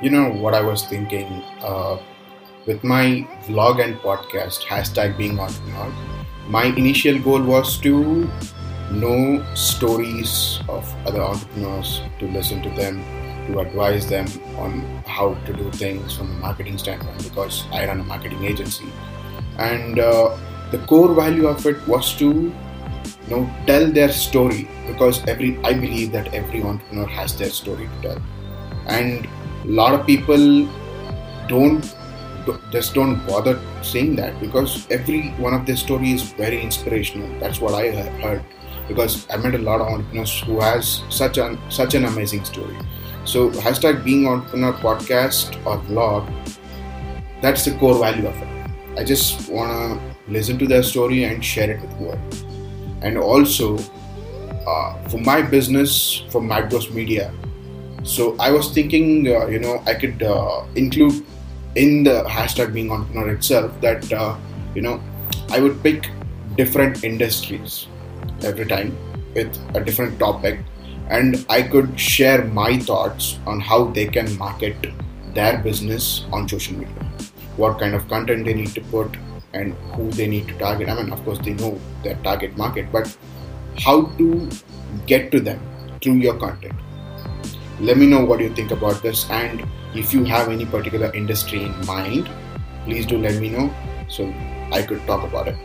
you know what I was thinking uh, with my vlog and podcast hashtag being entrepreneur. My initial goal was to know stories of other entrepreneurs, to listen to them, to advise them on how to do things from a marketing standpoint because I run a marketing agency. And uh, the core value of it was to you know tell their story because every I believe that every entrepreneur has their story to tell. And a lot of people don't just don't bother saying that because every one of their story is very inspirational. That's what I heard because I met a lot of entrepreneurs who has such an such an amazing story. So hashtag being entrepreneur podcast or blog that's the core value of it. I just wanna listen to their story and share it with world. And also uh, for my business, for Madbros Media, so I was thinking, uh, you know, I could uh, include in the hashtag being entrepreneur itself that, uh, you know, I would pick different industries every time with a different topic and I could share my thoughts on how they can market their business on social media. What kind of content they need to put and who they need to target. I mean, of course, they know their target market, but how to get to them through your content let me know what you think about this and if you have any particular industry in mind please do let me know so i could talk about it